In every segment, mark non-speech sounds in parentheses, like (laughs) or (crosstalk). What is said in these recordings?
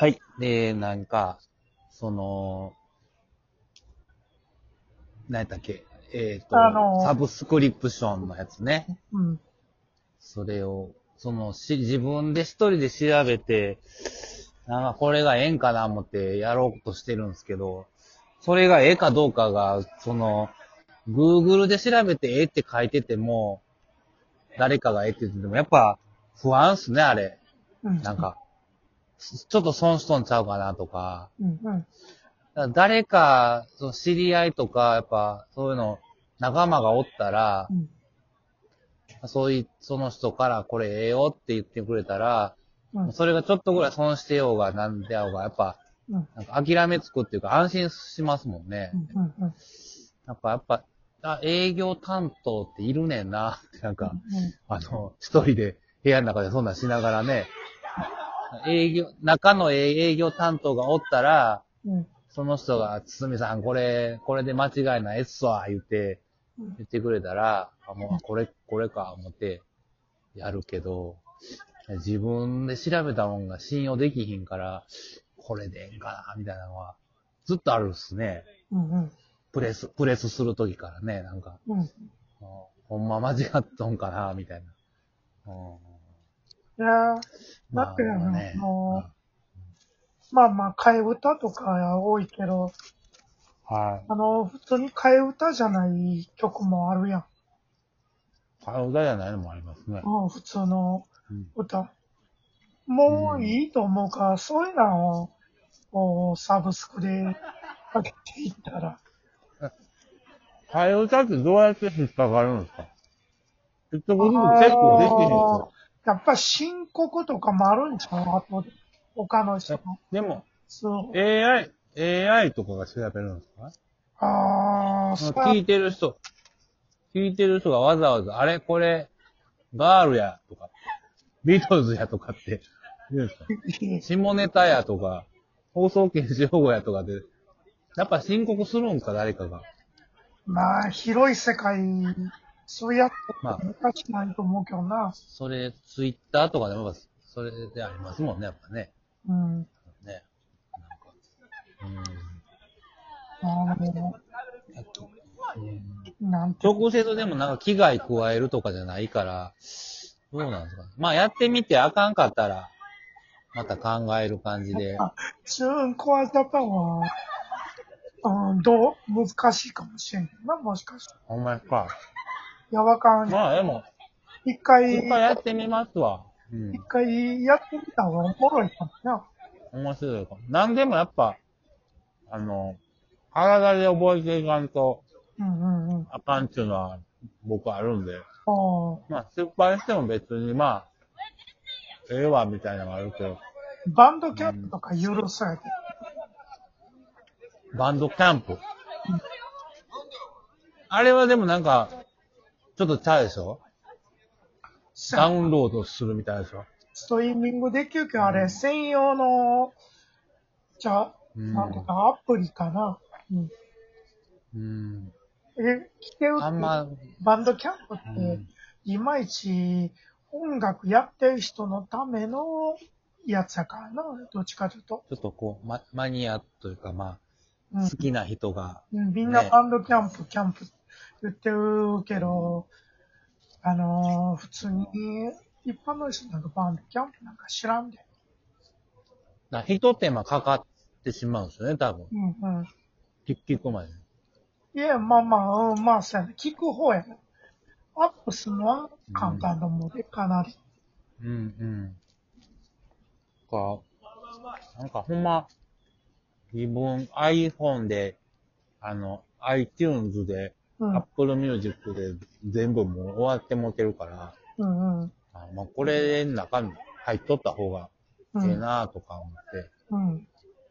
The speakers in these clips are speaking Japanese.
はい。で、なんか、その、何やったっけ？えっ、と、あのーサブスクリプションのやつね。うん。それを、その、し、自分で一人で調べて、なんかこれがええんかな思ってやろうとしてるんですけど、それがええかどうかが、その、Google で調べてええって書いてても、誰かがええって言ってても、やっぱ不安っすね、あれ。うん。なんか、ちょっと損しとんちゃうかなとか。うん。うん。だから誰か、その知り合いとか、やっぱ、そういうの、仲間がおったら、うん。そういう、その人からこれええよって言ってくれたら、うん。それがちょっとぐらい損してようがなんでやろうが、やっぱ、うん。なんか諦めつくっていうか安心しますもんね。うん。うん。なんかやっぱ、あ、営業担当っているねんなって、なんか、うん。あの、一人で部屋の中でそんなんしながらね、営業、中の営業担当がおったら、うん。その人が、つみさん、これ、これで間違いないっすわ、言って、うん言ってくれたら、あ、もう、これ、これか、思って、やるけど、自分で調べたもんが信用できひんから、これでええんかな、みたいなのは、ずっとあるっすね。うん。うん。プレス、プレスするときからね、なんか、うん。あほんま間違っとんかな、みたいな。うんいやだってあのねもまあまあ、替え歌とか多いけど、はい。あの、普通に替え歌じゃない曲もあるやん。体じゃないのもありますね。うん、普通のうん歌。もういいと思うから、そういうのを、こうサブスクでかけていったら、(laughs) 替え歌ってどうやって引っかかるんですか？結局結構できへんよ。やっぱ申告とかもあるんちゃうあとで。他の人の。でも、そう。AI、AI とかが調べるんですか？ああ、そう聞いてる人、聞いてる人がわざわざ、あれこれ、ガールや、とか、ビートルズやとかって言うんですか？下ネタやとか、放送禁止用語やとかで、やっぱ申告するんか、誰かが。まあ、広い世界、そうやってまあ昔ないと思うけどな。それ、ツイッターとかでも、やっぱそれでありますもんね、やっぱね。うん。ね。なんか。あの、うん。なんて、直接でもなんか危害加えるとかじゃないから、どうなんですかね。まあやってみてあかんかったら、また考える感じで。チューンコアジャパンは、うん、どう？難しいかもしれんな、もしかして。ほんまですか。いや、わかんない。まあでも、一回、一回やってみますわ。うん一。回やってみた方がおもろいかもな。面白いかも。なんでもやっぱ、あの、体で覚えていかんとうんうんうん。あかんっていうのは僕あるんで。まあ失敗しても別にまあ、ええわみたいなのがあるけど、バンドキャンプとか許されて。バンドキャンプ。あれはでもなんか、ちょっとちゃうでしょ？ダウンロードするみたいでしょ？ストリーミングできるけど、あれ、専用の、じゃあ、うんなんとかアプリかな？うん。うん。え、来てるあんま、バンドキャンプって、うんいまいち音楽やってる人のためのやつやからな、どっちかというと。ちょっとこう、ママニアというかまあ、うん好きな人が、うんみんなねバンドキャンプ、キャンプ言ってるけど、あのー普通に、一般の人なんかバンドキャンプなんか知らんで。な一手間かかってしまうんですよね、多分。うんうん。聞聞くまで。いや、まあまあ、うん、まあ、そうやな。聞く方やな。アップするのは簡単だもんで、かなり。うんうん。か、なんかほんま、自分 iPhone で、あの、iTunes で、うん。Apple Music で全部もう終わってもてるから、うんうん。あまあ、これの中に入っとった方がうん。ええなとか思って、うん。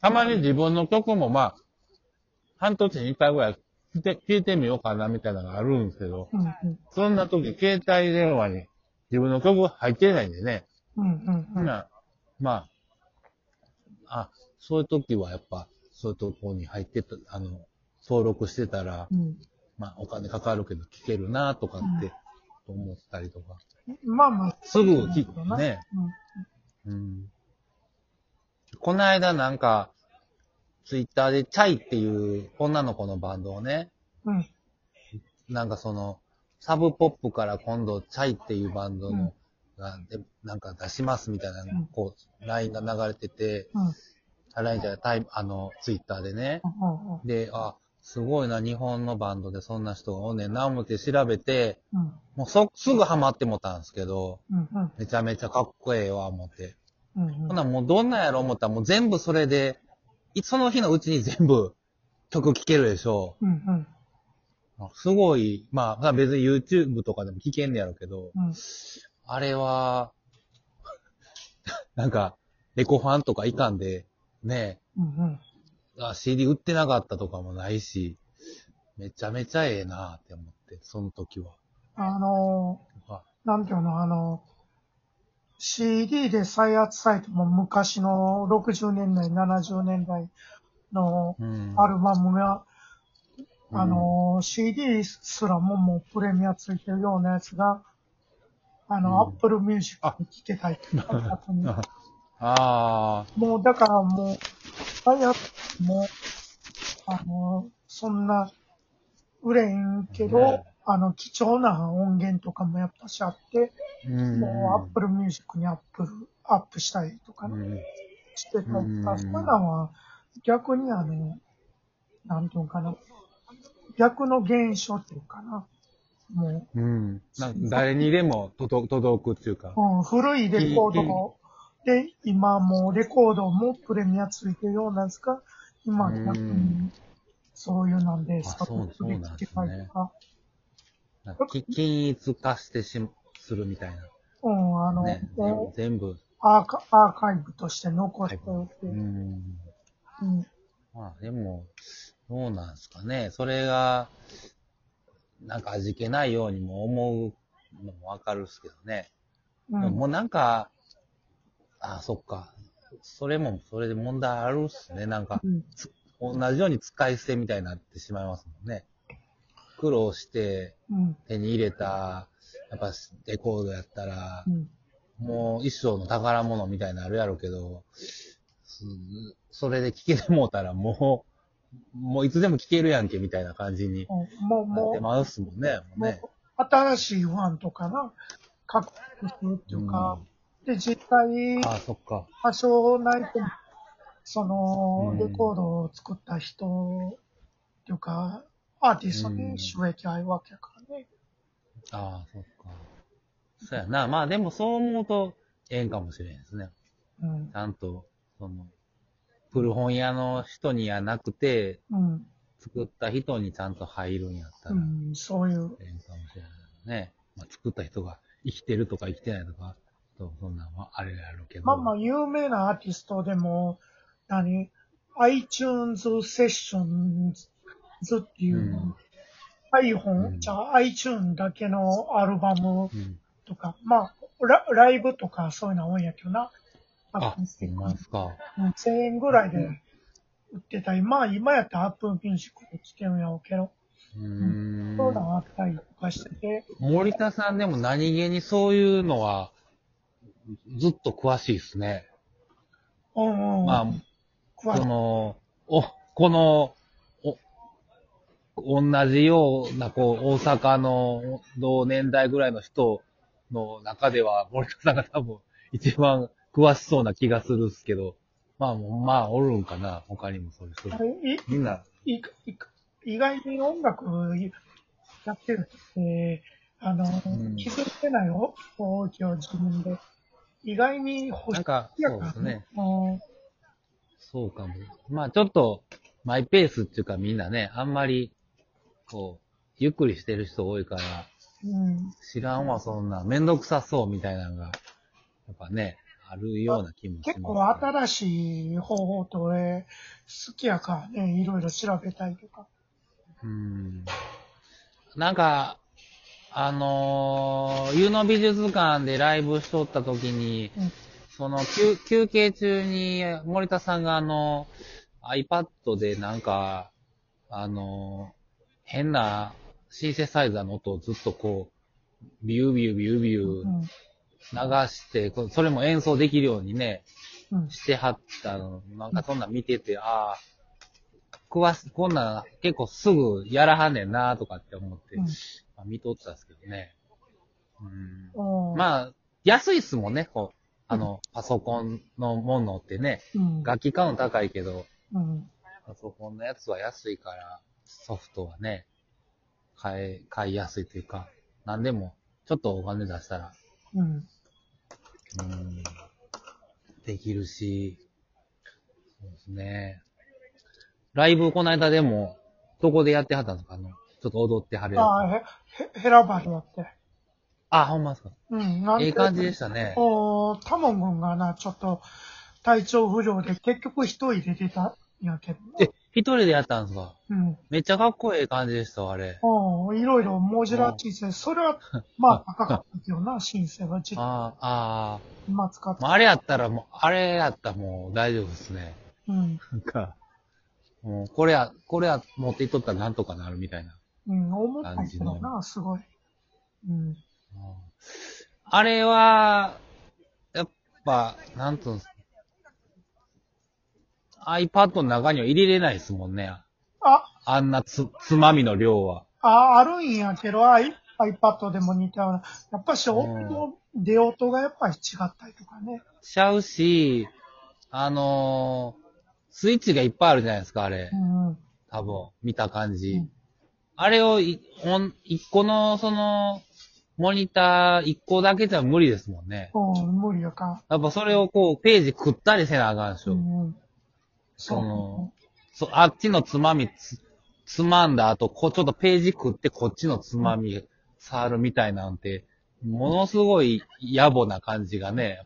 たまに自分の曲もまあ、半年に一回ぐらい聞いてみようかなみたいなのがあるんですけど、うん。うん。そんな時、携帯電話に自分の曲入ってないんでね。うん。うん。うん。なまあ、あ、そういう時はやっぱ、そういうとこに入ってた、あの、登録してたら、うん。まあお金かかるけど聞けるなとかって思ったりとか。まあまあ。すぐ聞くなね。うん。うん。この間なんか、ツイッターでチャイっていう女の子のバンドをね、うん。なんかその、サブポップから今度チャイっていうバンドうんの、がでなんか出しますみたいなうん、こう、LINE が流れてて、うん。あ LINE じゃないタイあの、ツイッターでね。うん。うん。で、あ、すごいな、日本のバンドでそんな人がおんねんな、思って調べて、うん。もうそ、すぐハマってもたんですけど、うん。うん。めちゃめちゃかっこええわ、思って。うん。ほな、もうどんなんやろ思ったら、もう全部それで、いその日のうちに全部曲聴けるでしょうん。うん。すごい、まあ、別に YouTube とかでも聴けんねやろうけど、うん。あれは、なんか、レコファンとかいかんで、ねうん。あ CD 売ってなかったとかもないし、めちゃめちゃええなって思って、その時は。あのあー、なんていうの、あの、CD で再圧サイトも昔の60年代、70年代のうん。アルバムが、うん。あのー、CD すらももうプレミアついてるようなやつが、あの、うん。Apple Music に聴けたりとか、(laughs) ああもうだからもう、再圧も、あのー、そんな、売れんけど、ねあの、貴重な音源とかもやっぱしあって、ー、うん。もう Apple Music にアップル、アップしたりとかね、うんしてたりとか、うんそういうのは逆にあの、なんていうのかな、逆の現象っていうかな、もうん。なんか誰にでも届届くっていうか。う、うん、古いレコードで、今もうレコードもプレミアついてるようなんですが、今逆うにそういうなんで、あそうそうなんですね聴けたりとか、均一化してし、するみたいな。うん、あの、ね。全部。アーカアーカイブとして残しておいて、うん。うんまあでも、どうなんですかね。それが、なんか味気ないようにも思うのもわかるっすけどね。うんもうなんか、あそっか。それも、それで問題あるっすね。なんか、うん同じように使い捨てみたいになってしまいますもんね。苦労してうん手に入れた、やっぱレコードやったらう、んもう一生の宝物みたいになるやろうけど、すそれで聴けてもうたらもう、もういつでも聴けるやんけみたいな感じになってますもんね。もうもねう、新しいファンとかな、獲得するっていうか、で、実際、ああ、そっか。多少ないと、そのう、んレコードを作った人っていうか、アーティストに収益合うわけやからね。ああ、そっか。そうやな。まあでもそう思うと、ええんかもしれんですね。うんち。ゃんと、その、古本屋の人にはなくて、うん。作った人にちゃんと入るんやったら、うん、そういう。ええんかもしれないね。まあ、作った人が生きてるとか生きてないとか、そうそんなんはあれやろうけど。まあまあ、有名なアーティストでも、何 ?iTunes セッションズっていう、うん iPhone、うんじゃあ iTunes だけのアルバムうん。とか、まあラ、ライブとかそういうのは多いんやけどな。あ、アコースティックほんまですか。うん1000円ぐらいで売ってたり、まあ今やったら Apple Music で聴けるんやろうけど、うーん。そういうのがあったりとかしてて、森田さんでも何気にそういうのは、ずっと詳しいですね。うんうん。まあ、詳しいその、お、この、お、同じような、こう、大阪の同年代ぐらいの人の中では、森田さんが多分一番詳しそうな気がするっすけど、まあ、まあ、おるんかな、他にもそういう人あ。れ？いみんな、いい意外に音楽やってるって、あの、ん気づいてないよ、大きを自分で。意外に欲しなんか、そうですね。うんそうかも。まあちょっと、マイペースっていうかみんなね、あんまり、こう、ゆっくりしてる人多いから、うん。知らんわ、そんな、めんどくさそうみたいなのが、やっぱね、あるような気もします、結構新しい方法と俺、好きやからね、いろいろ調べたりとか。うん。なんか、あのー、湯の美術館でライブしとった時に、うんその休、休憩中に森田さんがあの、iPad でなんか、あのー、変なシンセサイザーの音をずっとこう、ビュービュービュービューうん。流して、こうそれも演奏できるようにね、うん。してはったの、なんかそんなん見てて、ああ、詳し、こんなん結構すぐやらはんねんなとかって思って、見とったんですけどね。うん。まあ、安いっすもんね、こう、あの、パソコンのものってね、うん。楽器買うの高いけど、うん。パソコンのやつは安いから、ソフトはね、買え、買いやすいというか、なんでも、ちょっとお金出したら、うん。うん、できるし、そうですね。ライブこの間でも、どこでやってはったんですか？あの、ちょっと踊ってはるやつ。ああ、へ、へ、ヘラバリやって。あ、ほんまですかうん。なんええ感じでしたね。おタモン君がな、ちょっと体調不良で結局一人で出たんやけどな。え、一人でやったんですか？うん。めっちゃかっこいい感じでしたわ、あれ。おいろいろ文字ら申請。それは、まあ (laughs) 高かったけどな、申請は。じああ、ああ。まあ使って。まあ、あれやったらもう、あれやったらもう大丈夫ですね。うん。なんか、もう、これや、これや、持っていっとったらなんとかなるみたいな。うん、思ったけどな、すごい。うん。あれは、やっぱ、なんつうんす iPad の中には入れれないですもんね。あ、あんなつ、つまみの量は。あ、あるんやけど、iPad でも似たような。やっぱし、音の出音がやっぱり違ったりとかね。しちゃうし、あのースイッチがいっぱいあるじゃないですか、あれう。ん。多分、見た感じ。うんあれをい、ほん、一個の、その、モニター一個だけじゃ無理ですもんね。うん、無理やかやっぱそれをこう、ページ食ったりせなあかんでしら。ょ。うん。そのそ、あっちのつまみつ、つまんだ後、こうちょっとページ食ってこっちのつまみ触るみたいなんて、ものすごい野暮な感じがね、